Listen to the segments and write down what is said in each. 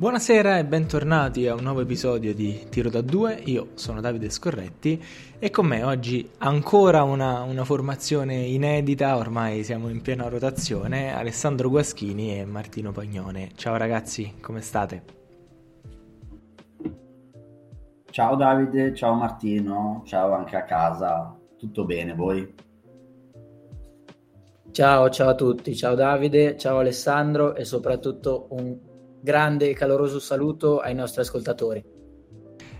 Buonasera e bentornati a un nuovo episodio di Tiro da 2. Io sono Davide Scorretti e con me oggi ancora una, una, formazione inedita, ormai siamo in piena rotazione, Alessandro Guaschini e Martino Pagnone. Ciao ragazzi, come state? Ciao Davide, ciao Martino, ciao anche a casa, tutto bene voi? Ciao, ciao a tutti, ciao Davide, ciao Alessandro e soprattutto un grande e caloroso saluto ai nostri ascoltatori.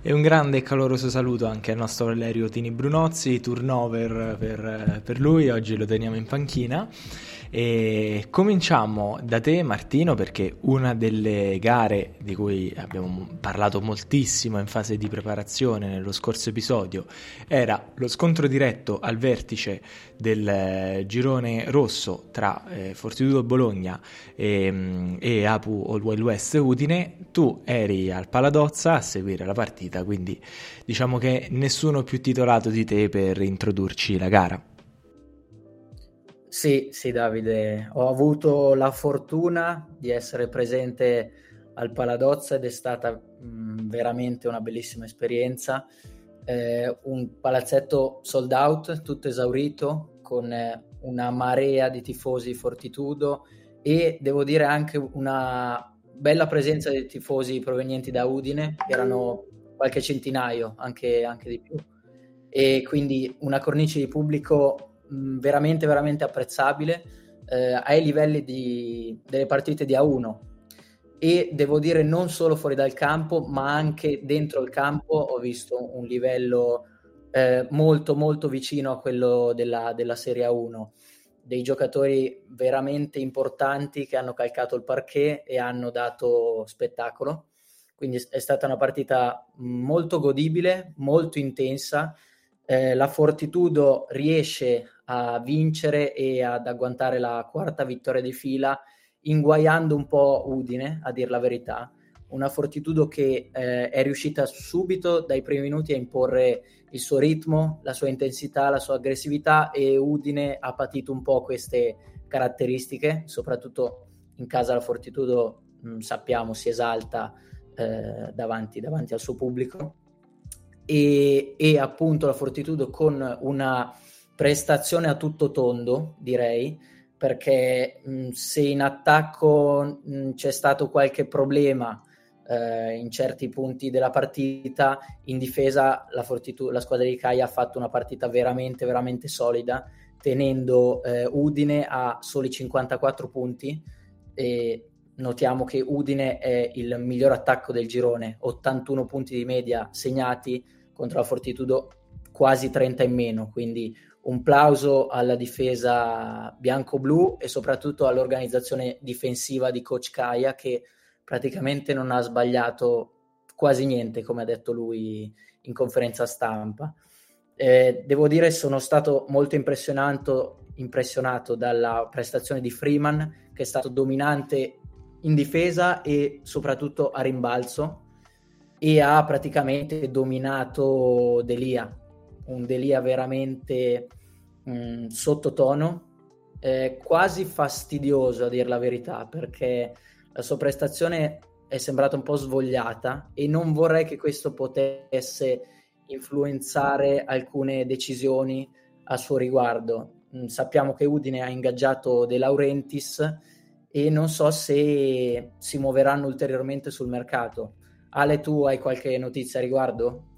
E un grande e caloroso saluto anche al nostro Valerio Tini Brunozzi, turnover per, per lui, oggi lo teniamo in panchina. E cominciamo da te Martino perché una delle gare di cui abbiamo parlato moltissimo in fase di preparazione nello scorso episodio era lo scontro diretto al vertice del eh, girone rosso tra eh, Fortitudo Bologna e, mm, e Apu All Wild West Udine. Tu eri al Paladozza a seguire la partita, quindi diciamo che nessuno più titolato di te per introdurci la gara. Sì, sì, Davide, ho avuto la fortuna di essere presente al Paladozza ed è stata mh, veramente una bellissima esperienza. Eh, un palazzetto sold out, tutto esaurito, con eh, una marea di tifosi Fortitudo e devo dire anche una bella presenza di tifosi provenienti da Udine, erano qualche centinaio, anche, anche di più. E quindi una cornice di pubblico veramente, veramente apprezzabile eh, ai livelli di, delle partite di A1 e devo dire non solo fuori dal campo ma anche dentro il campo ho visto un livello eh, molto molto vicino a quello della, della Serie A1 dei giocatori veramente importanti che hanno calcato il parquet e hanno dato spettacolo. Quindi è stata una partita molto godibile molto intensa. Eh, la Fortitudo riesce a vincere e ad agguantare la quarta vittoria di fila, inguaiando un po' Udine, a dir la verità. Una Fortitudo che eh, è riuscita subito dai primi minuti a imporre il suo ritmo, la sua intensità, la sua aggressività e Udine ha patito un po' queste caratteristiche, soprattutto in casa la Fortitudo mh, sappiamo si esalta eh, davanti, davanti al suo pubblico e, e appunto la Fortitudo con una prestazione a tutto tondo, direi, perché mh, se in attacco mh, c'è stato qualche problema eh, in certi punti della partita, in difesa la, Fortitu- la squadra di Caia ha fatto una partita veramente, veramente solida, tenendo eh, Udine a soli 54 punti e notiamo che Udine è il miglior attacco del girone, 81 punti di media segnati contro la Fortitudo quasi 30 in meno, quindi un plauso alla difesa bianco-blu e soprattutto all'organizzazione difensiva di coach Kaya che praticamente non ha sbagliato quasi niente, come ha detto lui in conferenza stampa. Eh, devo dire sono stato molto impressionato, impressionato dalla prestazione di Freeman che è stato dominante in difesa e soprattutto a rimbalzo e ha praticamente dominato Delia, un Delia veramente mh, mm, sottotono, eh, quasi fastidioso a dire la verità, perché la sua prestazione è sembrata un po' svogliata e non vorrei che questo potesse influenzare alcune decisioni a suo riguardo. Mm, sappiamo che Udine ha ingaggiato De Laurentiis e non so se si muoveranno ulteriormente sul mercato Ale, tu hai qualche notizia a riguardo?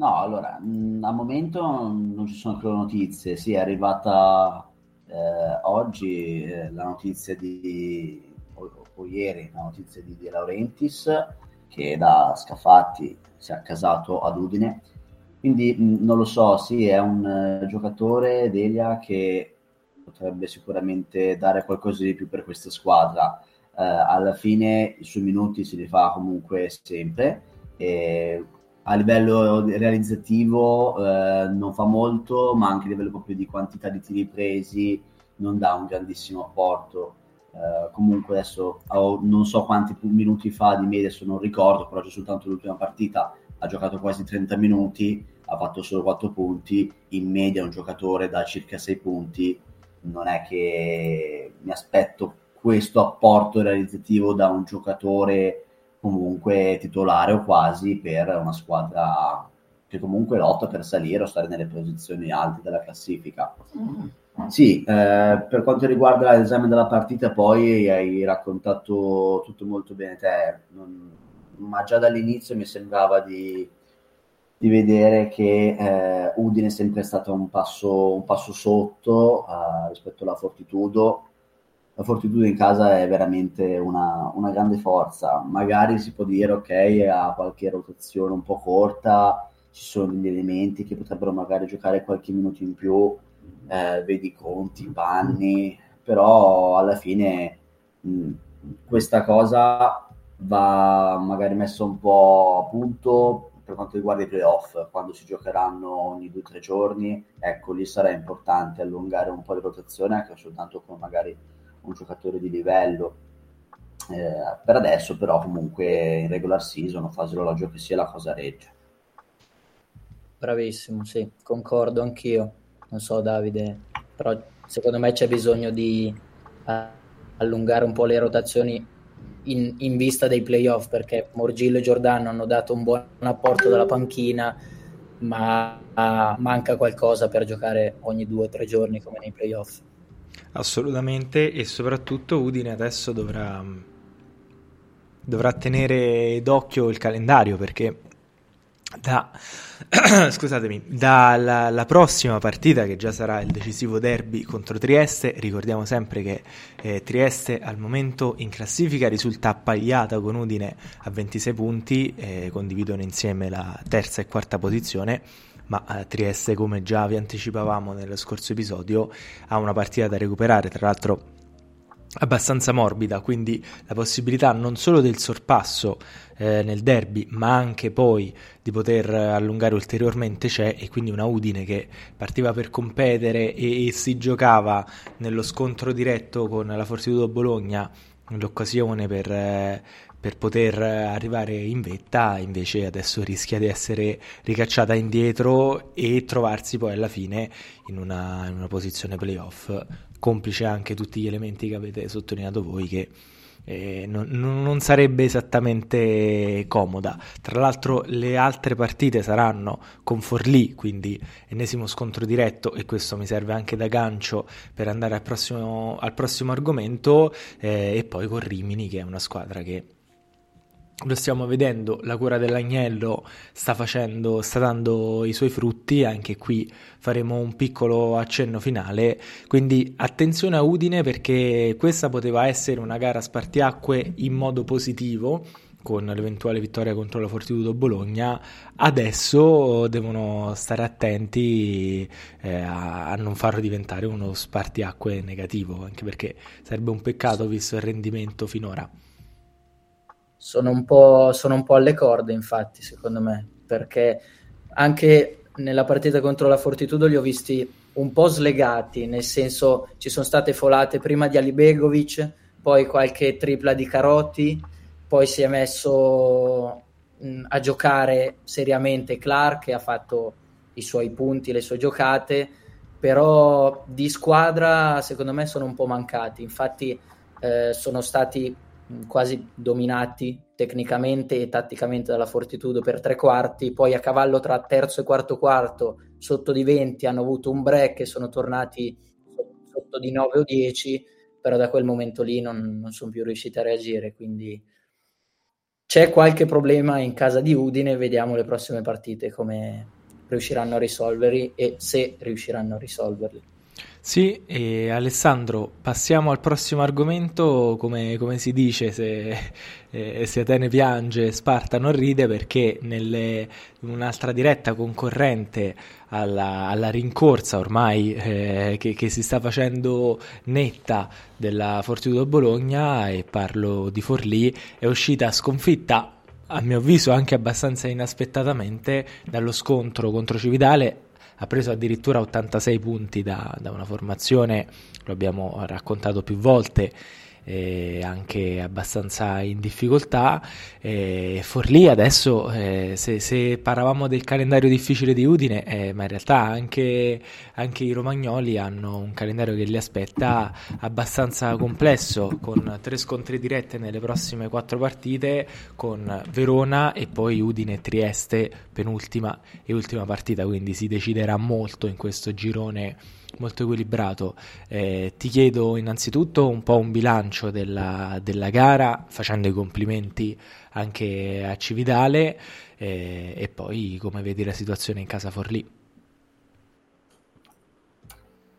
No, allora, mh, mm, al momento non ci sono ancora notizie. Sì, è arrivata eh, oggi eh, la notizia di, o, o, ieri, la notizia di De Laurentiis, che da Scafatti si è accasato ad Udine. Quindi mh, mm, non lo so, sì, è un uh, giocatore, Delia, che potrebbe sicuramente dare qualcosa di più per questa squadra eh, alla fine i suoi minuti si li fa comunque sempre. E a livello realizzativo eh, non fa molto, ma anche a livello proprio di quantità di tiri presi non dà un grandissimo apporto. Uh, comunque adesso non so quanti minuti fa di media, se non ricordo, però c'è soltanto l'ultima partita, ha giocato quasi 30 minuti, ha fatto solo 4 punti, in media un giocatore da circa 6 punti, non è che mi aspetto questo apporto realizzativo da un giocatore comunque titolare o quasi per una squadra che comunque lotta per salire o stare nelle posizioni alte della classifica. Sì, eh, per quanto riguarda l'esame della partita, poi hai raccontato tutto molto bene te, non, ma già dall'inizio mi sembrava di, di vedere che eh, Udine è sempre stato un passo, un passo sotto eh, rispetto alla Fortitudo. La Fortitudo in casa è veramente una, una, grande forza. Magari si può dire, ok, ha qualche rotazione un po' corta, ci sono degli elementi che potrebbero magari giocare qualche minuto in più, eh, vedi conti, panni, però alla fine mh, questa cosa va magari messa un po' a punto per quanto riguarda i playoff, quando si giocheranno ogni due o tre giorni, ecco lì sarà importante allungare un po' di rotazione anche soltanto con magari un giocatore di livello. Eh, per adesso però comunque in regular season o fase orologio che sia la cosa regge. Bravissimo, sì, concordo anch'io. Non so Davide, però secondo me c'è bisogno di uh, allungare un po' le rotazioni in, in, vista dei playoff perché Morgillo e Giordano hanno dato un buon apporto dalla panchina ma manca qualcosa per giocare ogni due o tre giorni come nei playoff assolutamente e soprattutto Udine adesso dovrà dovrà tenere d'occhio il calendario perché da, scusatemi, dalla prossima partita che già sarà il decisivo derby contro Trieste, ricordiamo sempre che eh, Trieste al momento in classifica risulta appagliata con Udine a 26 punti, eh, condividono insieme la terza e quarta posizione, ma eh, Trieste come già vi anticipavamo nello scorso episodio ha una partita da recuperare, tra l'altro abbastanza morbida, quindi la possibilità non solo del sorpasso eh, nel derby, ma anche poi di poter allungare ulteriormente c'è e quindi una Udine che partiva per competere e, e si giocava nello scontro diretto con la Fortitudo Bologna l'occasione per, eh, per poter arrivare in vetta, invece adesso rischia di essere ricacciata indietro e trovarsi poi alla fine in una, in una posizione playoff complice anche tutti gli elementi che avete sottolineato voi che eh, non, non, sarebbe esattamente comoda. Tra l'altro le altre partite saranno con Forlì, quindi ennesimo scontro diretto e questo mi serve anche da gancio per andare al prossimo, al prossimo argomento eh, e poi con Rimini che è una squadra che lo stiamo vedendo, la cura dell'agnello sta facendo, sta dando i suoi frutti, anche qui faremo un piccolo accenno finale, quindi attenzione a Udine perché questa poteva essere una gara spartiacque in modo positivo con l'eventuale vittoria contro la Fortitudo Bologna, adesso devono stare attenti eh, a, a, non farlo diventare uno spartiacque negativo, anche perché sarebbe un peccato visto il rendimento finora sono un, po', sono un po' alle corde, infatti, secondo me, perché anche nella partita contro la Fortitudo li ho visti un po' slegati, nel senso ci sono state folate prima di Alibegovic, poi qualche tripla di Carotti, poi si è messo mh, a giocare seriamente Clark che ha fatto i suoi punti, le sue giocate, però di squadra secondo me sono un po' mancati, infatti eh, sono stati quasi dominati tecnicamente e tatticamente dalla Fortitudo per tre quarti, poi a cavallo tra terzo e quarto quarto sotto di 20 hanno avuto un break e sono tornati sotto di 9 o 10, però da quel momento lì non, non sono più riusciti a reagire, quindi c'è qualche problema in casa di Udine, vediamo le prossime partite come riusciranno a risolverli e se riusciranno a risolverli. Sì, e Alessandro, passiamo al prossimo argomento, come, come si dice, se, eh, se Atene piange, Sparta non ride, perché nelle, in un'altra diretta concorrente alla, alla rincorsa ormai eh, che, che, si sta facendo netta della Fortitudo Bologna, e parlo di Forlì, è uscita sconfitta a mio avviso anche abbastanza inaspettatamente dallo scontro contro Cividale ha preso addirittura 86 punti da, da una formazione, lo abbiamo raccontato più volte, eh, anche abbastanza in difficoltà. Eh, Forlì adesso, eh, se, se, parlavamo del calendario difficile di Udine, eh, ma in realtà anche, anche, i romagnoli hanno un calendario che li aspetta abbastanza complesso, con tre scontri dirette nelle prossime quattro partite, con Verona e poi Udine e Trieste, penultima e ultima partita, quindi si deciderà molto in questo girone molto equilibrato. Eh, ti chiedo innanzitutto un po' un bilancio della, della gara, facendo i complimenti anche a Cividale eh, e poi come vedi la situazione in casa Forlì.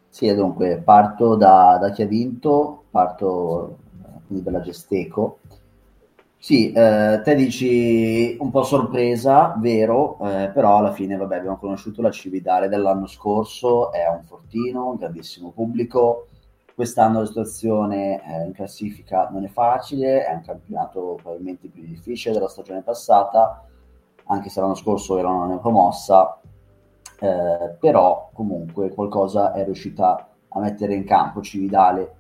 Sì, dunque parto da, da chi ha vinto, parto eh, quindi dalla Gesteco sì, eh, te dici un po' sorpresa, vero, eh, però alla fine, vabbè, abbiamo conosciuto la Cividale dell'anno scorso, è un fortino, un grandissimo pubblico. Quest'anno la situazione eh, in classifica non è facile, è un campionato probabilmente più difficile della stagione passata, anche se l'anno scorso era una promossa, eh, però comunque qualcosa è riuscita a mettere in campo Cividale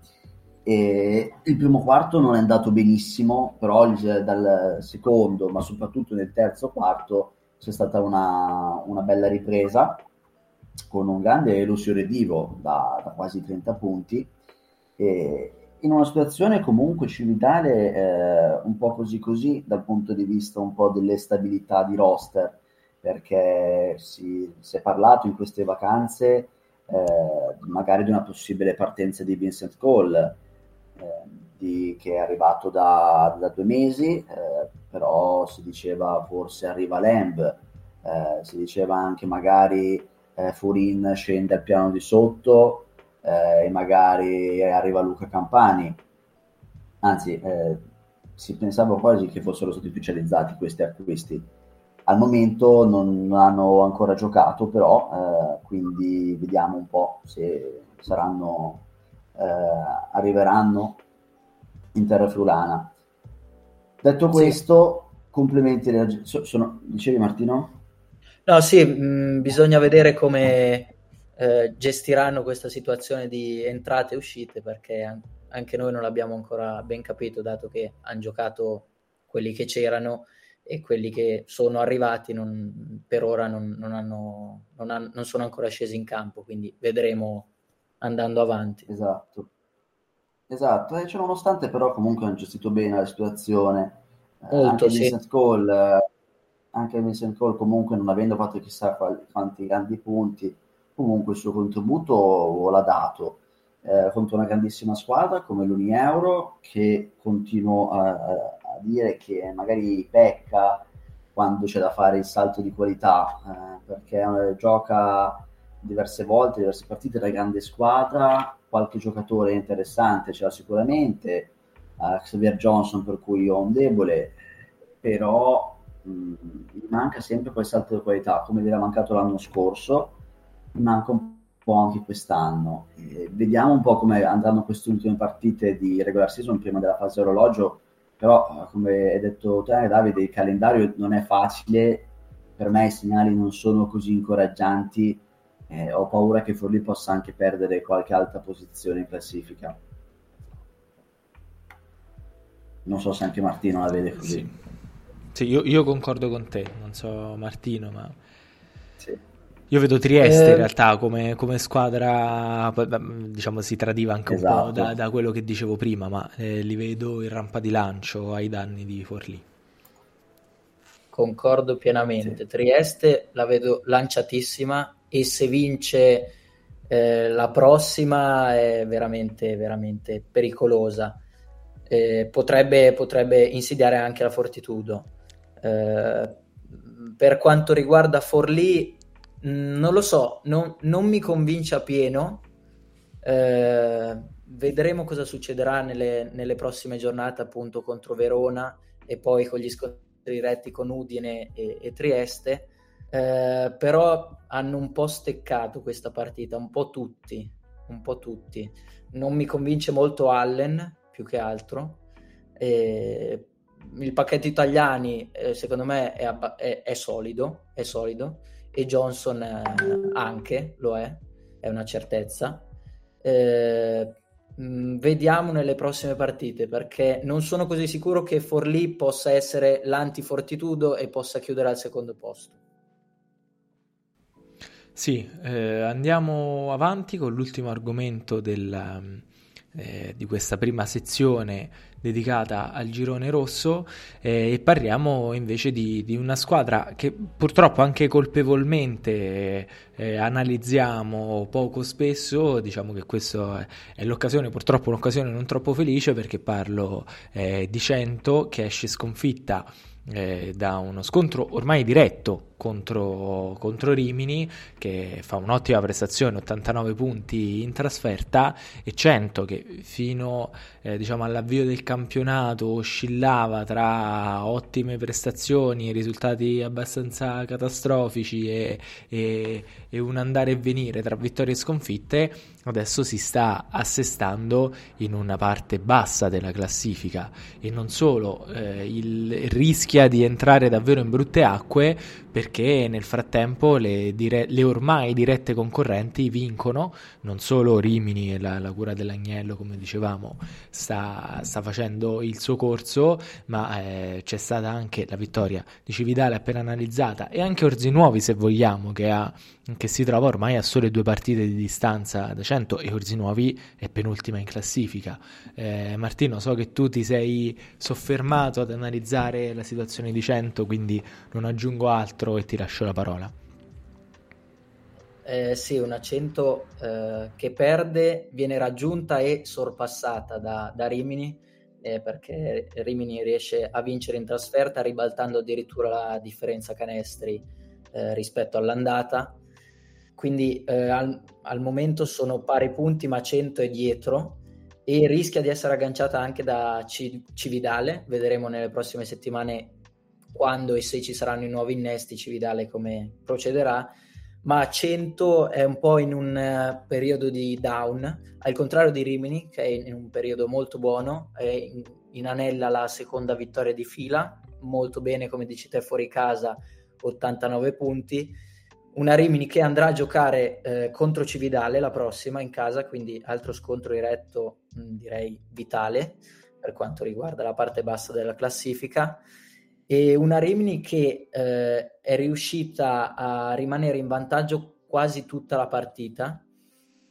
e il primo quarto non è andato benissimo, però dal secondo, ma soprattutto nel terzo quarto, c'è stata una, una bella ripresa con un grande elusione divo da, da, quasi 30 punti. E in una situazione comunque cividale eh, un po' così così dal punto di vista un po' delle stabilità di roster, perché si, si è parlato in queste vacanze eh, magari di una possibile partenza di Vincent Cole di, che è arrivato da, da due mesi, eh, però si diceva forse arriva Lamb, eh, si diceva anche magari Furin scende al piano di sotto e magari arriva Luca Campani. Anzi, si pensava quasi che fossero stati ufficializzati questi acquisti. Al momento non, hanno ancora giocato, però, eh, quindi vediamo un po' se saranno eh, arriveranno in terra friulana. Detto questo, sì. complimenti. Sono, dicevi Martino? No, sì, mh, mm, bisogna vedere come eh, gestiranno questa situazione di entrate e uscite perché anche noi non l'abbiamo ancora ben capito, dato che hanno giocato quelli che c'erano e quelli che sono arrivati non, per ora non, non, hanno, hanno, non sono ancora scesi in campo, quindi vedremo andando avanti. Esatto. Esatto, e cioè, nonostante però comunque hanno gestito bene la situazione, eh, Molto, anche, sì. Vincent Cole, eh, anche Vincent Cole comunque non avendo fatto chissà quali, quanti grandi punti, comunque il suo contributo l'ha dato eh, contro una grandissima squadra come l'Unieuro che continuo a, a, dire che magari pecca quando c'è da fare il salto di qualità eh, perché eh, gioca diverse volte, diverse partite da grande squadra, qualche giocatore interessante c'era sicuramente, uh, Xavier Johnson per cui ho un debole, però mh, mi manca sempre quel salto di qualità, come era mancato l'anno scorso, mi manca un po' anche quest'anno. E vediamo un po' come andranno queste ultime partite di regular season prima della fase orologio, però come hai detto te Davide, il calendario non è facile, per me i segnali non sono così incoraggianti eh, ho paura che Forlì possa anche perdere qualche alta posizione in classifica. Non so se anche Martino la vede così. Sì, sì io, io, concordo con te, non so Martino, ma... Sì. Io vedo Trieste eh... in realtà come, come, squadra, diciamo si tradiva anche esatto. un po' da, da, quello che dicevo prima, ma eh, li vedo in rampa di lancio ai danni di Forlì. Concordo pienamente. Sì. Trieste la vedo lanciatissima e se vince eh, la prossima è veramente, veramente pericolosa. Eh, potrebbe, potrebbe, insidiare anche la Fortitudo. Eh, per quanto riguarda Forlì, mm, non lo so, non, non mi convince a pieno. Eh, vedremo cosa succederà nelle, nelle, prossime giornate, appunto contro Verona e poi con gli scontri diretti con Udine e, e Trieste. Eh, però hanno un po' steccato questa partita, un po' tutti, un po' tutti. Non mi convince molto Allen, più che altro. Eh, il pacchetto italiani, eh, secondo me, è, è, è, solido, è solido, e Johnson eh, anche lo è, è una certezza. Eh, mh, mm, vediamo nelle prossime partite perché non sono così sicuro che Forlì possa essere l'antifortitudo e possa chiudere al secondo posto. Sì, eh, andiamo avanti con l'ultimo argomento del, eh, di questa prima sezione dedicata al girone rosso eh, e parliamo invece di, di, una squadra che purtroppo anche colpevolmente eh, analizziamo poco spesso, diciamo che questa è l'occasione, purtroppo un'occasione non troppo felice perché parlo eh, di Cento che esce sconfitta eh, da uno scontro ormai diretto contro, contro, Rimini che fa un'ottima prestazione, 89 punti in trasferta e 100 che fino eh, diciamo, all'avvio del campionato oscillava tra ottime prestazioni risultati abbastanza catastrofici e, e, e un andare e venire tra vittorie e sconfitte, adesso si sta assestando in una parte bassa della classifica. E non solo, eh, il, rischia di entrare davvero in brutte acque perché nel frattempo le, dire- le, ormai dirette concorrenti vincono, non solo Rimini e la, la cura dell'agnello, come dicevamo, sta, sta facendo il suo corso, ma eh, c'è stata anche la vittoria di Cividale appena analizzata e anche Orzinuovi, se vogliamo, che, ha, che si trova ormai a sole due partite di distanza da 100 e Orzinuovi è penultima in classifica. Eh, Martino, so che tu ti sei soffermato ad analizzare la situazione di 100, quindi non aggiungo altro e ti lascio la parola. Eh, sì, un accento eh, che perde, viene raggiunta e sorpassata da, da Rimini, eh, perché Rimini riesce a vincere in trasferta ribaltando addirittura la differenza canestri eh, rispetto all'andata. Quindi eh, al, al, momento sono pari punti, ma 100 è dietro e rischia di essere agganciata anche da C- Cividale. Vedremo nelle prossime settimane quando e se ci saranno i nuovi innesti, Cividale come procederà, ma 100 è un po' in un uh, periodo di down, al contrario di Rimini che è in un periodo molto buono, è in, in anella la seconda vittoria di fila, molto bene come dici te fuori casa, 89 punti, una Rimini che andrà a giocare eh, contro Cividale la prossima in casa, quindi altro scontro diretto mh, direi vitale per quanto riguarda la parte bassa della classifica e una Rimini che eh, è riuscita a rimanere in vantaggio quasi tutta la partita,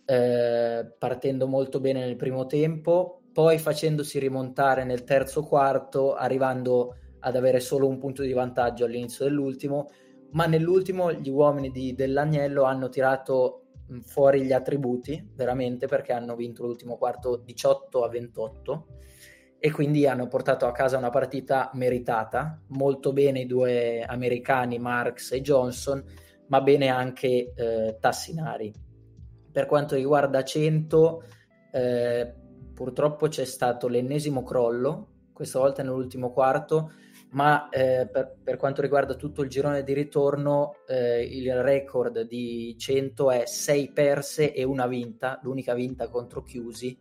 eh, partendo molto bene nel primo tempo, poi facendosi rimontare nel terzo quarto, arrivando ad avere solo un punto di vantaggio all'inizio dell'ultimo, ma nell'ultimo gli uomini di, dell'Agnello hanno tirato fuori gli attributi, veramente, perché hanno vinto l'ultimo quarto 18 a 28 e quindi hanno portato a casa una partita meritata, molto bene i due americani Marx e Johnson, ma bene anche eh, Tassinari. Per quanto riguarda 100, eh, purtroppo c'è stato l'ennesimo crollo, questa volta nell'ultimo quarto, ma eh, per, per, quanto riguarda tutto il girone di ritorno, eh, il record di 100 è 6 perse e una vinta, l'unica vinta contro Chiusi.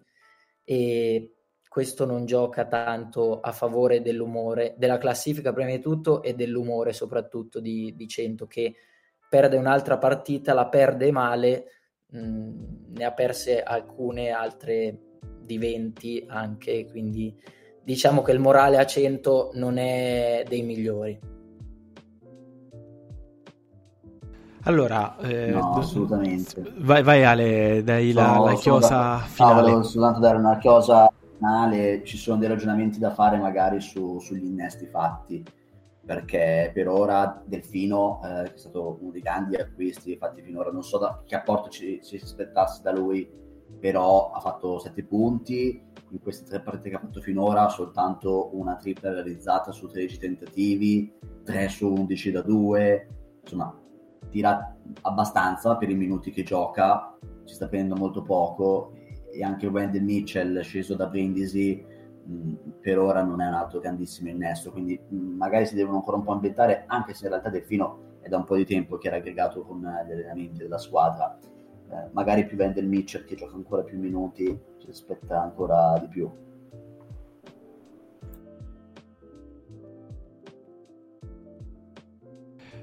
E questo non gioca tanto a favore dell'umore, della classifica prima di tutto e dell'umore soprattutto di, di 100 che perde un'altra partita, la perde male, mh, mm, ne ha perse alcune altre di 20 anche, quindi diciamo che il morale a 100 non è dei migliori. Allora, eh, no, assolutamente. Vai, vai Ale, dai la, la chiosa finale. No, volevo soltanto dare una chiosa finale ci sono dei ragionamenti da fare magari su, sugli innesti fatti perché per ora Delfino eh, è stato uno dei grandi acquisti fatti finora non so da, che apporto ci si aspettasse da lui però ha fatto 7 punti in queste tre partite che ha fatto finora soltanto una tripla realizzata su 13 tentativi 3 su 11 da 2 insomma tira abbastanza per i minuti che gioca ci sta prendendo molto poco e anche Wendell Mitchell sceso da Brindisi mh, per ora non è un altro grandissimo innesto quindi mh, magari si devono ancora un po' ambientare anche se in realtà Delfino è da un po' di tempo che era aggregato con gli allenamenti della squadra. Eh, magari più Wendell Mitchell che gioca ancora più minuti ci aspetta ancora di più.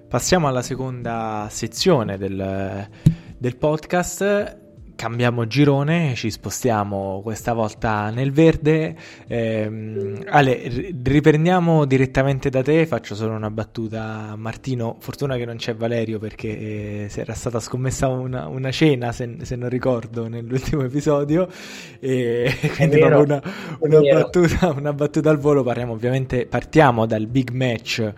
Passiamo alla seconda sezione del, del podcast cambiamo girone, ci spostiamo questa volta nel verde. Eh, Ale, riprendiamo direttamente da te, faccio solo una battuta a Martino, fortuna che non c'è Valerio perché eh, era stata scommessa una, una cena, se, se, non ricordo, nell'ultimo episodio, e quindi vero, una, una, battuta, una battuta al volo, parliamo ovviamente, partiamo dal big match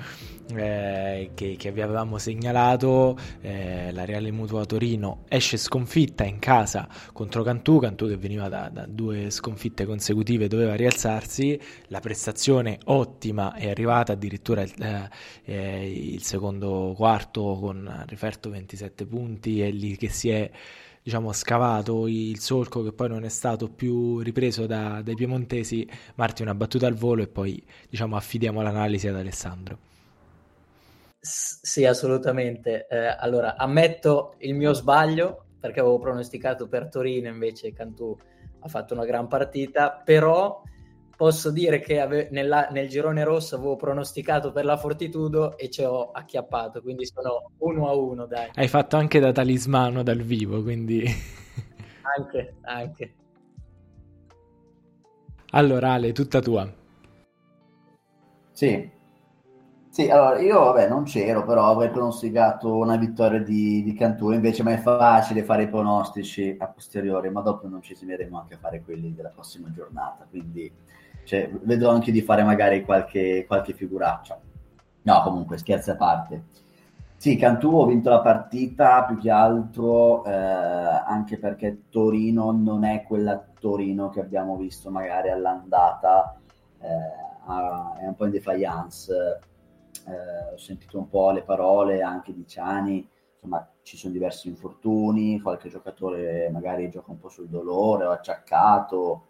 eh, che, che, vi avevamo segnalato, eh, la Reale Mutua Torino esce sconfitta in casa contro Cantù, Cantù che veniva da, da due sconfitte consecutive doveva rialzarsi, la prestazione ottima è arrivata addirittura il, eh, eh il secondo quarto con riferto 27 punti, è lì che si è diciamo, scavato il solco che poi non è stato più ripreso da, dai piemontesi. Marti, una battuta al volo e poi diciamo, affidiamo l'analisi ad Alessandro. Sì, assolutamente. Eh, allora, ammetto il mio sbaglio perché avevo pronosticato per Torino, invece Cantù ha fatto una gran partita, però posso dire che ave- nella, nel girone rosso avevo pronosticato per la Fortitudo e ci ho acchiappato, quindi sono uno a uno, dai. Hai fatto anche da talismano dal vivo, quindi... anche, anche. Allora Ale, tutta tua. Sì, sì, allora io vabbè non c'ero, però avrei pronosticato una vittoria di, di Cantù, invece mi è facile fare i pronostici a posteriori, ma dopo non ci simeremo anche a fare quelli della prossima giornata, quindi cioè, vedo anche di fare magari qualche, qualche figuraccia. No, comunque scherzi a parte. Sì, Cantù ha vinto la partita più che altro eh, anche perché Torino non è quella Torino che abbiamo visto magari all'andata, eh, è un po' in defiance eh, ho sentito un po' le parole anche di Ciani, insomma ci sono diversi infortuni, qualche giocatore magari gioca un po' sul dolore o acciaccato,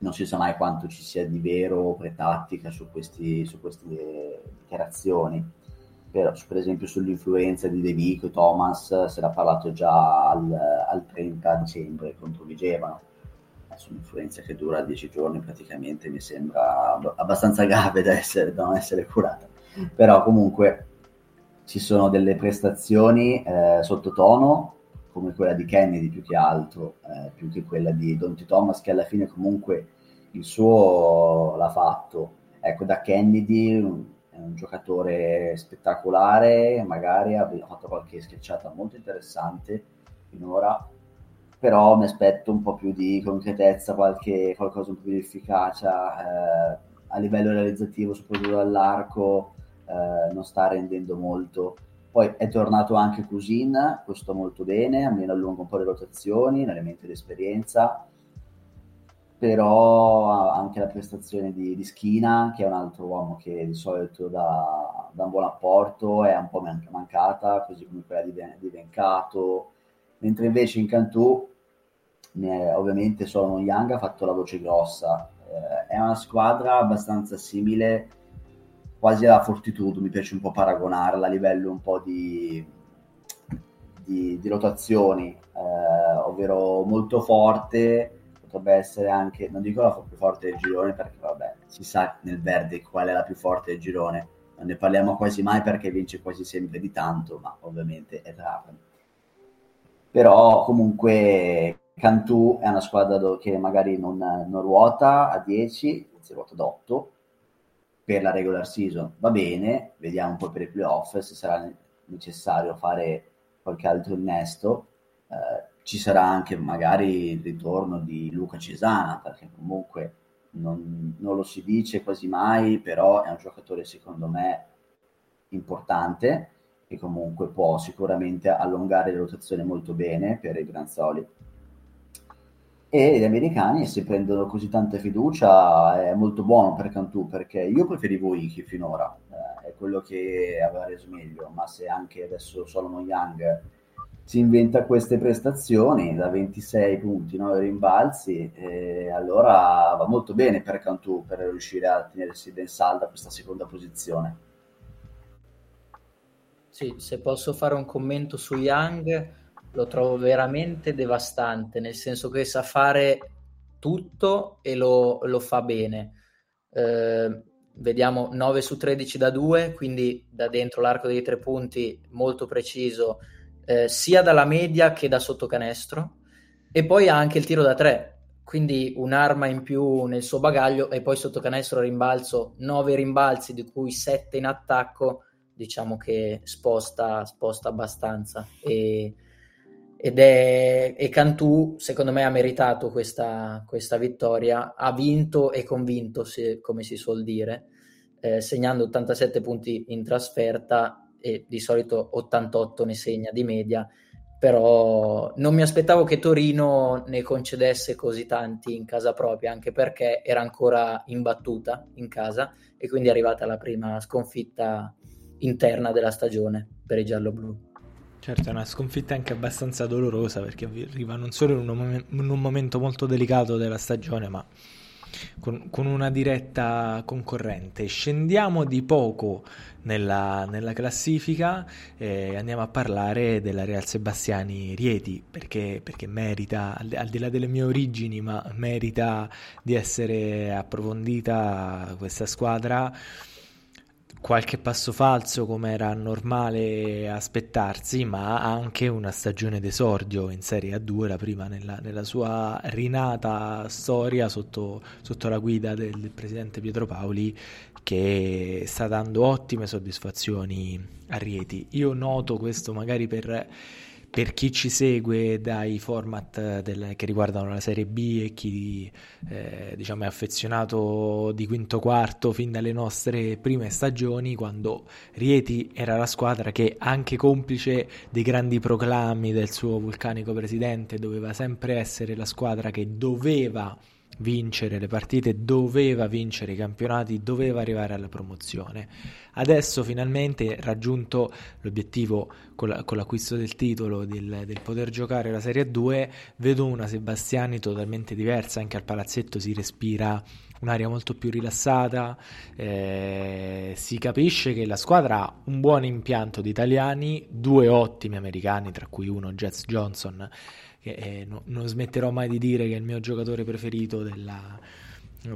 non si sa mai quanto ci sia di vero pretattica su, questi, su queste dichiarazioni. Però, per esempio sull'influenza di De Vico Thomas se n'ha parlato già al, al 30 dicembre contro Vigevano su un'influenza che dura dieci giorni praticamente mi sembra abbastanza grave da, essere, da non essere curata. Però comunque ci sono delle prestazioni eh, sottotono, come quella di Kennedy più che altro, eh, più che quella di Donty Thomas, che alla fine comunque il suo l'ha fatto. Ecco, da Kennedy è un giocatore spettacolare, magari ha fatto qualche schiacciata molto interessante finora, però mi aspetto un po' più di concretezza, qualche, qualcosa un po' più di efficacia eh, a livello realizzativo, soprattutto dall'arco, eh, non sta rendendo molto. Poi è tornato anche Cusin, questo molto bene, almeno allunga un po' le rotazioni, un elemento di esperienza, però anche la prestazione di, di, Schina, che è un altro uomo che di solito dà, dà un buon apporto, è un po' mancata, così come quella di, di Vencato, mentre invece in Cantù eh, ovviamente Solomon Young ha fatto la voce grossa. Eh, è una squadra abbastanza simile quasi alla Fortitudo mi piace un po' paragonarla a livello un po' di, di, di rotazioni. Eh, ovvero molto forte potrebbe essere anche non dico la più forte del girone perché vabbè si sa nel verde qual è la più forte del girone. Non ne parliamo quasi mai perché vince quasi sempre di tanto ma ovviamente è Trapani però comunque Cantù è una squadra do- che magari non, non, ruota a 10, si ruota ad 8 per la regular season. Va bene, vediamo un po' per i playoff se sarà necessario fare qualche altro innesto. Eh, ci sarà anche magari il ritorno di Luca Cesana, perché comunque non, non, lo si dice quasi mai, però è un giocatore secondo me importante che comunque può sicuramente allungare le rotazioni molto bene per i Granzoli. E gli americani, se prendono così tanta fiducia, è molto buono per Cantù, perché io preferivo Iki finora, eh, è quello che aveva reso meglio, ma se anche adesso Solomon Young si inventa queste prestazioni da 26 punti, 9 rimbalzi, eh, allora va molto bene per Cantù per riuscire a tenersi ben salda questa seconda posizione. Sì, se posso fare un commento su Young, lo trovo veramente devastante, nel senso che sa fare tutto e lo, lo fa bene. Eh, vediamo 9 su 13 da 2, quindi da dentro l'arco dei tre punti molto preciso eh, sia dalla media che da sotto canestro e poi ha anche il tiro da tre, quindi un'arma in più nel suo bagaglio e poi sotto canestro rimbalzo, nove rimbalzi di cui sette in attacco, diciamo che sposta, sposta abbastanza e, ed è e Cantù secondo me ha meritato questa, questa vittoria, ha vinto e convinto se, come si suol dire, eh, segnando 87 punti in trasferta e di solito 88 ne segna di media però non mi aspettavo che Torino ne concedesse così tanti in casa propria, anche perché era ancora imbattuta in casa e quindi è arrivata la prima sconfitta interna della stagione per i gialloblu. Certo, è una sconfitta anche abbastanza dolorosa perché arriva non solo in un, mom- in un momento molto delicato della stagione, ma con, con una diretta concorrente. Scendiamo di poco nella, nella classifica e andiamo a parlare della Real Sebastiani Rieti perché, perché merita, al, al, di là delle mie origini, ma merita di essere approfondita questa squadra qualche passo falso come era normale aspettarsi, ma anche una stagione d'esordio in Serie A2, la prima nella, nella sua rinata storia sotto, sotto la guida del, del, presidente Pietro Paoli che sta dando ottime soddisfazioni a Rieti. Io noto questo magari per per chi ci segue dai format del, che riguardano la Serie B e chi eh, diciamo, è affezionato di quinto quarto fin dalle nostre prime stagioni, quando Rieti era la squadra che anche complice dei grandi proclami del suo vulcanico presidente doveva sempre essere la squadra che doveva vincere le partite, doveva vincere i campionati, doveva arrivare alla promozione. Adesso finalmente raggiunto l'obiettivo con, la, con l'acquisto del titolo del, del, poter giocare la Serie 2, vedo una Sebastiani totalmente diversa, anche al palazzetto si respira un'aria molto più rilassata, eh, si capisce che la squadra ha un buon impianto di italiani, due ottimi americani, tra cui uno Jets Johnson che eh, no, non smetterò mai di dire che è il mio giocatore preferito della,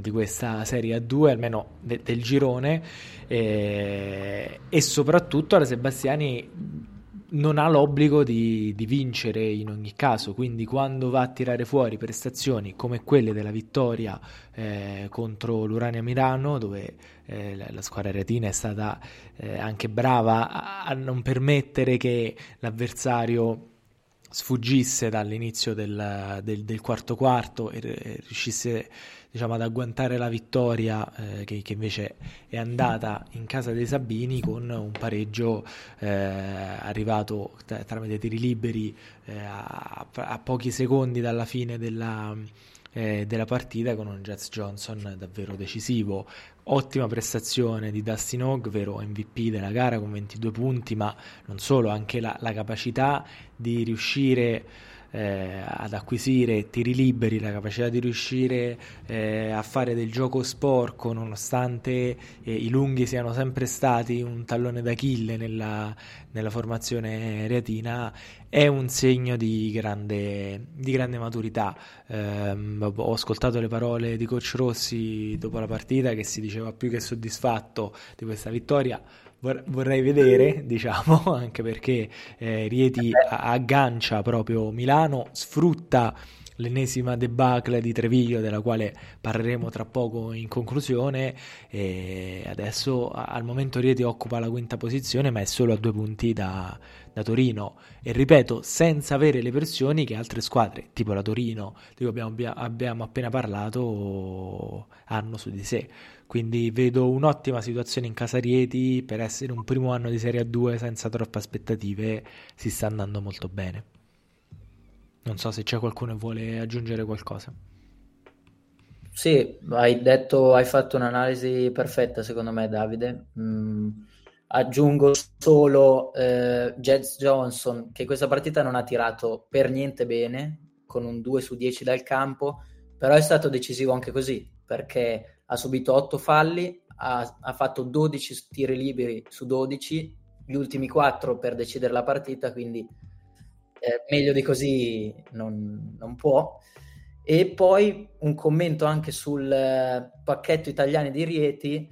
di questa Serie A2, almeno de, del girone, eh, e soprattutto la Sebastiani non ha l'obbligo di, di, vincere in ogni caso, quindi quando va a tirare fuori prestazioni come quelle della vittoria eh, contro l'Urania Milano, dove eh, la, squadra retina è stata eh, anche brava a, a non permettere che l'avversario sfuggisse dall'inizio del, del, del quarto quarto e, e riuscisse diciamo, ad agguantare la vittoria eh, che, che, invece è andata in casa dei Sabini con un pareggio eh, arrivato t- tramite tiri liberi eh, a, a, pochi secondi dalla fine della, eh, della partita con un Jets Johnson davvero decisivo. Ottima prestazione di Dustin Hogg, vero MVP della gara con 22 punti, ma non solo, anche la, la capacità di riuscire eh, ad acquisire tiri liberi, la capacità di riuscire eh, a fare del gioco sporco nonostante eh, i lunghi siano sempre stati un tallone d'Achille nella, nella formazione reatina è un segno di grande, di grande maturità. Eh, ho ascoltato le parole di Coach Rossi dopo la partita che si diceva più che soddisfatto di questa vittoria vorrei vedere, diciamo, anche perché eh, Rieti aggancia proprio Milano, sfrutta l'ennesima debacle di Treviglio della quale parleremo tra poco in conclusione. E adesso al momento Rieti occupa la quinta posizione ma è solo a due punti da, da Torino. E ripeto senza avere le pressioni che altre squadre tipo la Torino di cui abbiamo, abbiamo appena parlato hanno su di sé quindi vedo un'ottima situazione in Casarieti per essere un primo anno di Serie A2 senza troppe aspettative, si sta andando molto bene. Non so se c'è qualcuno che vuole aggiungere qualcosa. Sì, hai detto, hai fatto un'analisi perfetta secondo me Davide. Mm, aggiungo solo eh, Jets Johnson che questa partita non ha tirato per niente bene, con un 2 su 10 dal campo, però è stato decisivo anche così, perché ha subito 8 falli, ha, ha, fatto 12 tiri liberi su 12, gli ultimi 4 per decidere la partita, quindi eh, meglio di così non, non, può. E poi un commento anche sul eh, pacchetto italiani di Rieti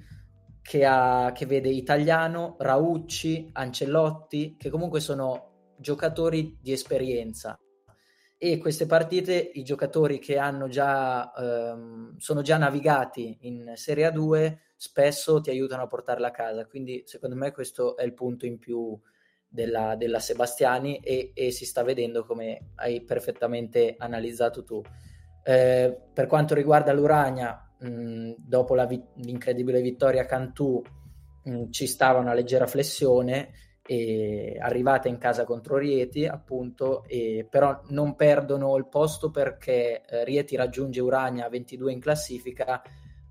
che, ha, che vede Italiano, Raucci, Ancellotti, che comunque sono giocatori di esperienza e queste partite i giocatori che hanno già, ehm, sono già navigati in Serie A2 spesso ti aiutano a portarla a casa, quindi secondo me questo è il punto in più della, della Sebastiani e, e, si sta vedendo come hai perfettamente analizzato tu. Eh, per quanto riguarda l'Urania, mh, dopo la vi- l'incredibile vittoria Cantù mh, ci stava una leggera flessione e arrivata in casa contro Rieti appunto e, però non perdono il posto perché eh, Rieti raggiunge Urania a 22 in classifica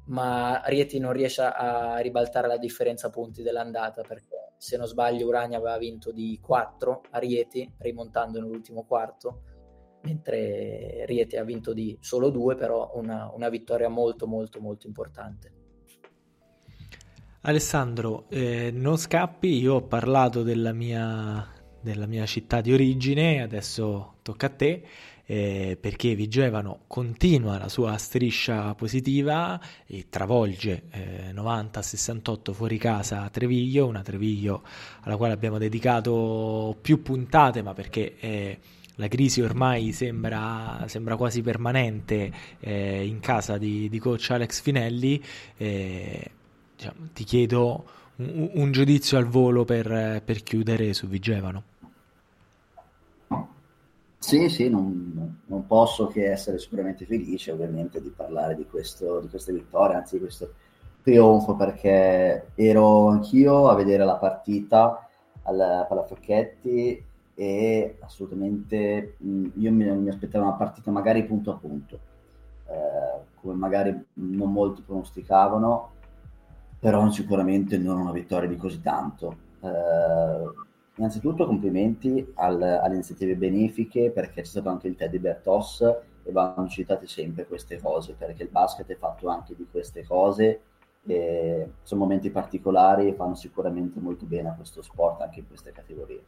ma Rieti non riesce a ribaltare la differenza punti dell'andata perché se non sbaglio Urania aveva vinto di 4 a Rieti rimontando nell'ultimo quarto mentre Rieti ha vinto di solo 2 però una, una vittoria molto molto molto importante Alessandro, eh, non scappi, io ho parlato della mia, della mia, città di origine, adesso tocca a te, eh, perché Vigevano continua la sua striscia positiva e travolge eh, 90-68 fuori casa a Treviglio, una Treviglio alla quale abbiamo dedicato più puntate, ma perché eh, la crisi ormai sembra, sembra quasi permanente eh, in casa di, di, coach Alex Finelli. Eh, diciamo, ti chiedo un, un, giudizio al volo per, per, chiudere su Vigevano. Sì, sì, non, non, posso che essere sicuramente felice ovviamente di parlare di, questo, di queste vittorie, anzi di questo trionfo, perché ero anch'io a vedere la partita al Palafocchetti e assolutamente io mi, mi, aspettavo una partita magari punto a punto, eh, come magari non molti pronosticavano, però sicuramente non una vittoria di così tanto. Eh, innanzitutto complimenti al, alle iniziative benefiche perché c'è stato anche il Teddy Bertos e vanno citate sempre queste cose perché il basket è fatto anche di queste cose e sono momenti particolari e fanno sicuramente molto bene a questo sport anche in queste categorie.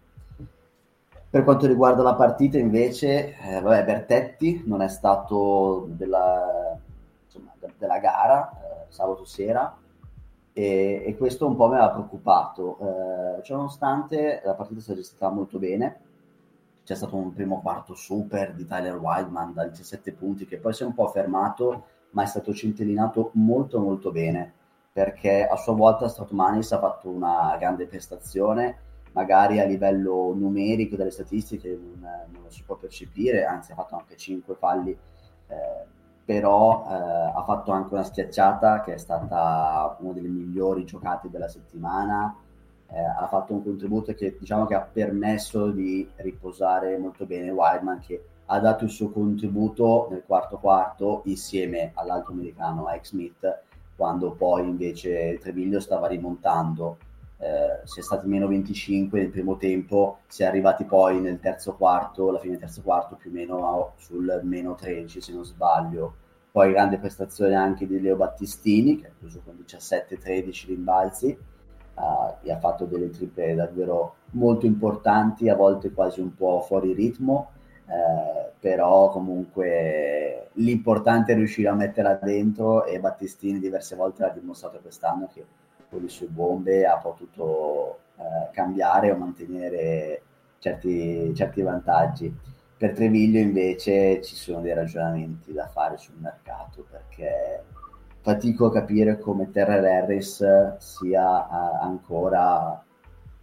Per quanto riguarda la partita invece, eh, vabbè, Bertetti non è stato della, insomma, della gara eh, sabato sera, e, e, questo un po' mi aveva preoccupato. Eh, ciononostante la partita si è gestita molto bene, c'è stato un primo quarto super di Tyler Wildman da 17 punti che poi si è un po' fermato, ma è stato centellinato molto molto bene perché a sua volta Stratomanis ha fatto una grande prestazione, magari a livello numerico delle statistiche non, non lo si può percepire, anzi ha fatto anche 5 falli. Eh, però eh, ha fatto anche una schiacciata che è stata una delle migliori giocate della settimana, eh, ha fatto un contributo che diciamo che ha permesso di riposare molto bene Wildman che ha dato il suo contributo nel quarto quarto insieme all'altro americano Ike Smith quando poi invece Treviglio stava rimontando eh, si è stati meno 25 nel primo tempo, si è arrivati poi nel terzo quarto, alla fine del terzo quarto più o meno sul meno 13 se non sbaglio. Poi grande prestazione anche di Leo Battistini che ha chiuso con 17-13 rimbalzi uh, e ha fatto delle triple davvero molto importanti, a volte quasi un po' fuori ritmo, eh, però comunque l'importante è riuscire a metterla dentro e Battistini diverse volte l'ha dimostrato quest'anno che con le sue bombe ha potuto eh, cambiare o mantenere certi, certi vantaggi. Per Treviglio invece ci sono dei ragionamenti da fare sul mercato perché fatico a capire come Terrell Harris sia uh, ancora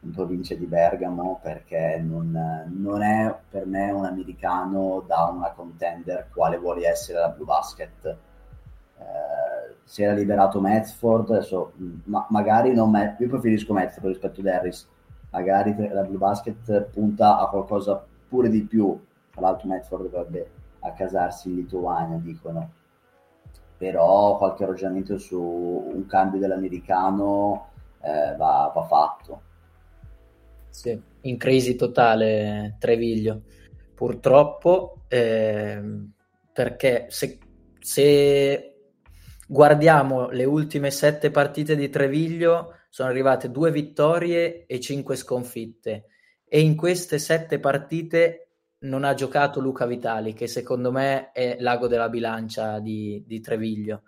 in provincia di Bergamo perché non, non, è per me un americano da una contender quale vuole essere la Blue Basket. Eh, si era liberato Medford, adesso ma, magari non Met, io preferisco Medford rispetto ad Harris, magari la Blue Basket punta a qualcosa pure di più, tra l'altro Medford dovrebbe accasarsi in Lituania, dicono, però qualche ragionamento su un cambio dell'americano eh, va, va fatto. Sì, in crisi totale Treviglio, purtroppo, eh, perché se, se guardiamo le ultime sette partite di Treviglio, sono arrivate due vittorie e cinque sconfitte. E in queste sette partite non ha giocato Luca Vitali, che secondo me è l'ago della bilancia di, di Treviglio.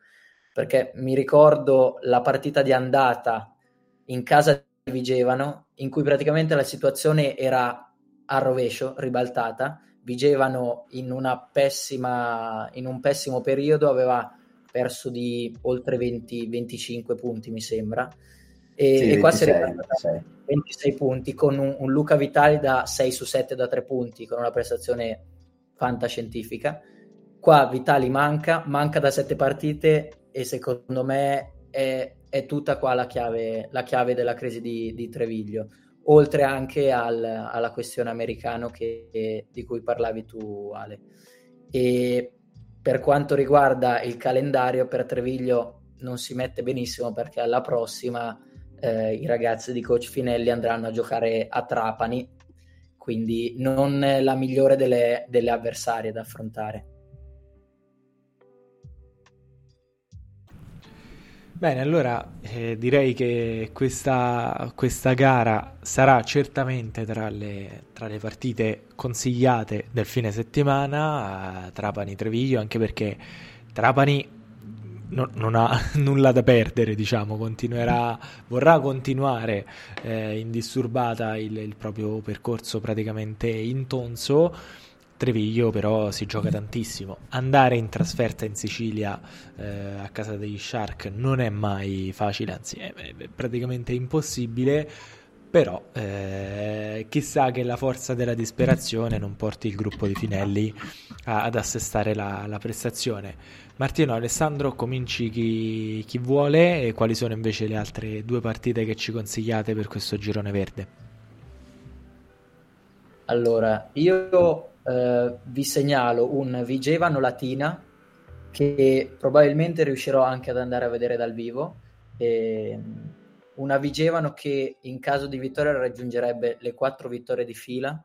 Perché mi ricordo la partita di andata in casa di Vigevano, in cui praticamente la situazione era a rovescio, ribaltata. Vigevano in, pessima, in un pessimo periodo, aveva perso di oltre 20-25 punti, mi sembra. E, sì, e qua 26, si è ribaltata 26 punti con un, un, Luca Vitali da 6 su 7 da 3 punti, con una prestazione fantascientifica. Qua Vitali manca, manca da 7 partite e secondo me è, è tutta qua la chiave, la chiave, della crisi di, di Treviglio, oltre anche al, alla questione americano che, di cui parlavi tu Ale. E per quanto riguarda il calendario per Treviglio non si mette benissimo perché alla prossima eh, i ragazzi di coach Finelli andranno a giocare a Trapani, quindi non la migliore delle, delle avversarie da affrontare. Bene, allora eh, direi che questa, questa, gara sarà certamente tra le, tra le, partite consigliate del fine settimana Trapani-Treviglio, anche perché Trapani no, non ha nulla da perdere, diciamo, continuerà, vorrà continuare eh, indisturbata il, il proprio percorso praticamente intonso Treviglio però si gioca tantissimo. Andare in trasferta in Sicilia eh, a casa degli Shark non è mai facile, anzi è praticamente impossibile. Però eh, chissà che la forza della disperazione non porti il gruppo di Finelli a, ad assestare la, la, prestazione. Martino, Alessandro, cominci chi, chi vuole e quali sono invece le altre due partite che ci consigliate per questo girone verde? Allora, io eh, vi segnalo un Vigevano Latina che probabilmente riuscirò anche ad andare a vedere dal vivo. E una Vigevano che in caso di vittoria raggiungerebbe le quattro vittorie di fila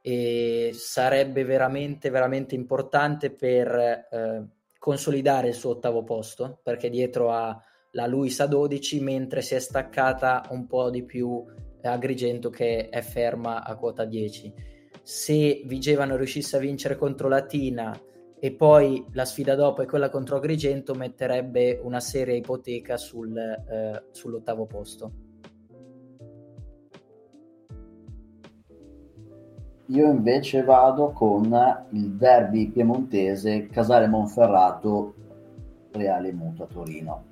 e sarebbe veramente, veramente importante per eh, consolidare il suo ottavo posto perché dietro ha la Luisa 12 mentre si è staccata un po' di più Agrigento che è ferma a quota 10 se Vigevano riuscisse a vincere contro Latina e poi la sfida dopo è quella contro Agrigento, metterebbe una seria ipoteca sul, eh, sull'ottavo posto. Io invece vado con il derby piemontese Casale Monferrato Reale Mutua Torino.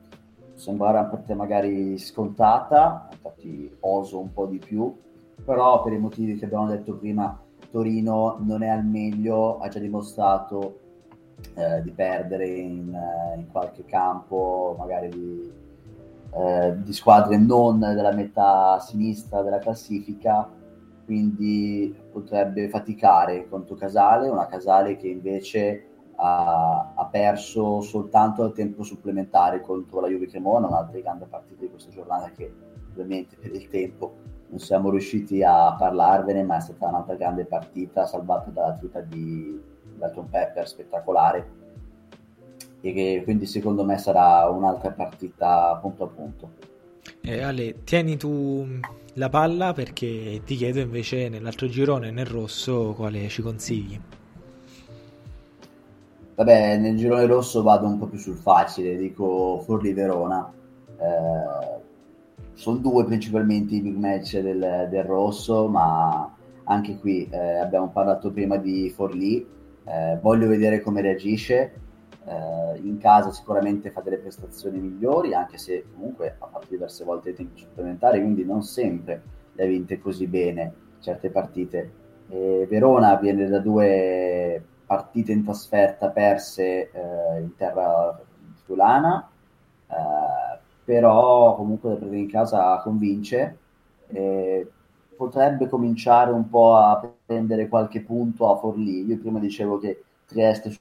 Sembra una partita magari scontata, infatti oso un po' di più, però per i motivi che abbiamo detto prima Torino non è al meglio, ha già dimostrato eh, di perdere in, eh, in, qualche campo, magari di, eh, di, squadre non della metà sinistra della classifica, quindi potrebbe faticare contro Casale, una Casale che invece ha, ha perso soltanto al tempo supplementare contro la Juve Cremona, un'altra grande partita di questa giornata che ovviamente per il tempo non siamo riusciti a parlarvene, ma è stata un'altra grande partita salvata dalla tuta di Dalton Pepper spettacolare e che quindi secondo me sarà un'altra partita punto a punto. Eh, Ale, tieni tu la palla perché ti chiedo invece nell'altro girone, nel rosso, quale ci consigli? Vabbè, nel girone rosso vado un po' più sul facile, dico Forli Verona. Eh, sono due principalmente i big match del, del rosso, ma anche qui eh, abbiamo parlato prima di Forlì, eh, voglio vedere come reagisce. Eh, in casa sicuramente fa delle prestazioni migliori, anche se comunque ha fatto diverse volte i tempi supplementari, quindi non sempre le ha vinte così bene certe partite. E Verona viene da due partite in trasferta perse eh, in terra friulana. Eh, però comunque da prendere in casa convince. Eh, potrebbe cominciare un po' a prendere qualche punto a Forlì. Io prima dicevo che Trieste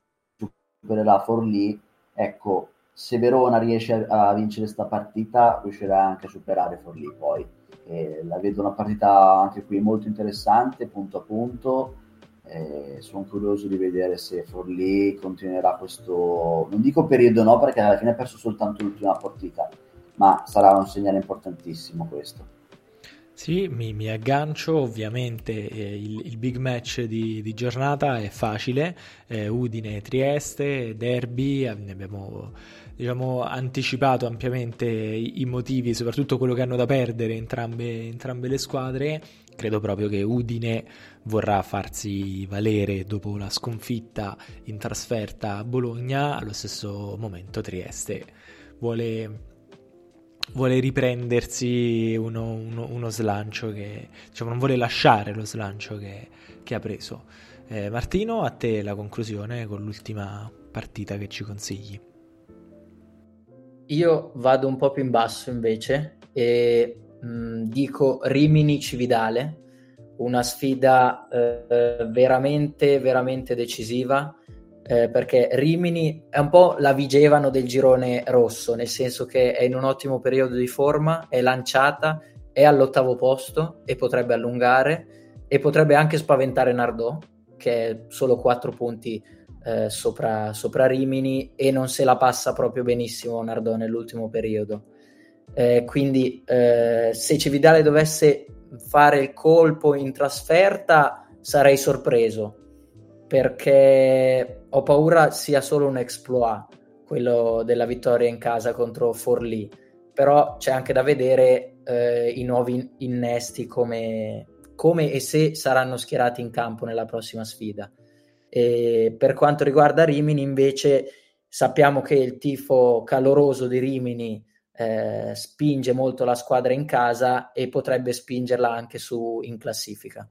supererà Forlì, ecco, se Verona riesce a, vincere questa partita riuscirà anche a superare Forlì poi. Eh, la vedo una partita anche qui molto interessante, punto a punto. Eh, sono curioso di vedere se Forlì continuerà questo, non dico periodo no, perché alla fine ha perso soltanto l'ultima partita, ma sarà un segnale importantissimo questo. Sì, mi, mi aggancio, ovviamente eh, il, il, big match di, di giornata è facile, eh, Udine-Trieste, derby, ne abbiamo diciamo, anticipato ampiamente i, i, motivi, soprattutto quello che hanno da perdere entrambe, entrambe le squadre, credo proprio che Udine vorrà farsi valere dopo la sconfitta in trasferta a Bologna, allo stesso momento Trieste vuole vuole riprendersi uno, uno, uno, slancio che diciamo non vuole lasciare lo slancio che, che ha preso. Eh, Martino, a te la conclusione con l'ultima partita che ci consigli. Io vado un po' più in basso invece e mh, mm, dico Rimini Cividale, una sfida eh, veramente, veramente decisiva eh, perché Rimini è un po' la Vigevano del girone rosso, nel senso che è in un ottimo periodo di forma, è lanciata, è all'ottavo posto e potrebbe allungare e potrebbe anche spaventare Nardò, che è solo 4 punti eh, sopra, sopra, Rimini e non se la passa proprio benissimo Nardò nell'ultimo periodo. Eh, quindi eh, se Cividale dovesse fare il colpo in trasferta sarei sorpreso perché ho paura sia solo un exploit quello della vittoria in casa contro Forlì. Però c'è anche da vedere eh, i nuovi innesti come, come, e se saranno schierati in campo nella prossima sfida. E per quanto riguarda Rimini invece sappiamo che il tifo caloroso di Rimini eh, spinge molto la squadra in casa e potrebbe spingerla anche su in classifica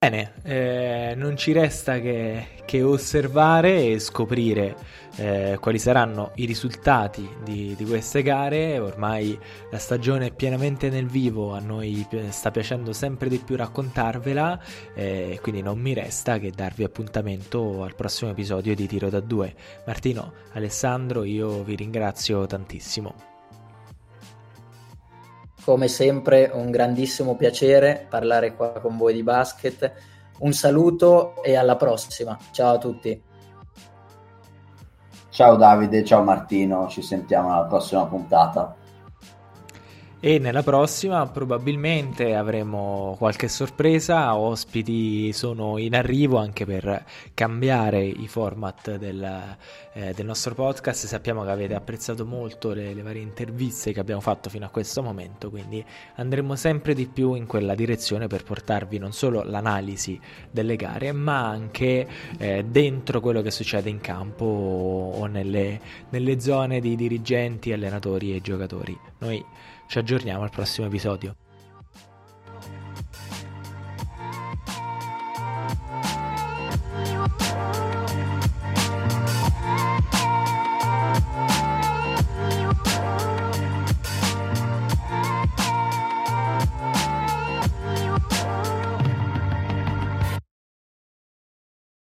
Bene, eh, non ci resta che, che, osservare e scoprire eh, quali saranno i risultati di, di, queste gare. Ormai la stagione è pienamente nel vivo, a noi sta piacendo sempre di più raccontarvela, eh, quindi non mi resta che darvi appuntamento al prossimo episodio di Tiro da 2. Martino, Alessandro, io vi ringrazio tantissimo. Come sempre un grandissimo piacere parlare qua con voi di basket. Un saluto e alla prossima. Ciao a tutti. Ciao Davide, ciao Martino, ci sentiamo alla prossima puntata e nella prossima probabilmente avremo qualche sorpresa, ospiti sono in arrivo anche per cambiare i format del, eh, del nostro podcast, sappiamo che avete apprezzato molto le, le, varie interviste che abbiamo fatto fino a questo momento, quindi andremo sempre di più in quella direzione per portarvi non solo l'analisi delle gare ma anche eh, dentro quello che succede in campo o nelle, nelle zone di dirigenti, allenatori e giocatori. Noi ci aggiorniamo al prossimo episodio.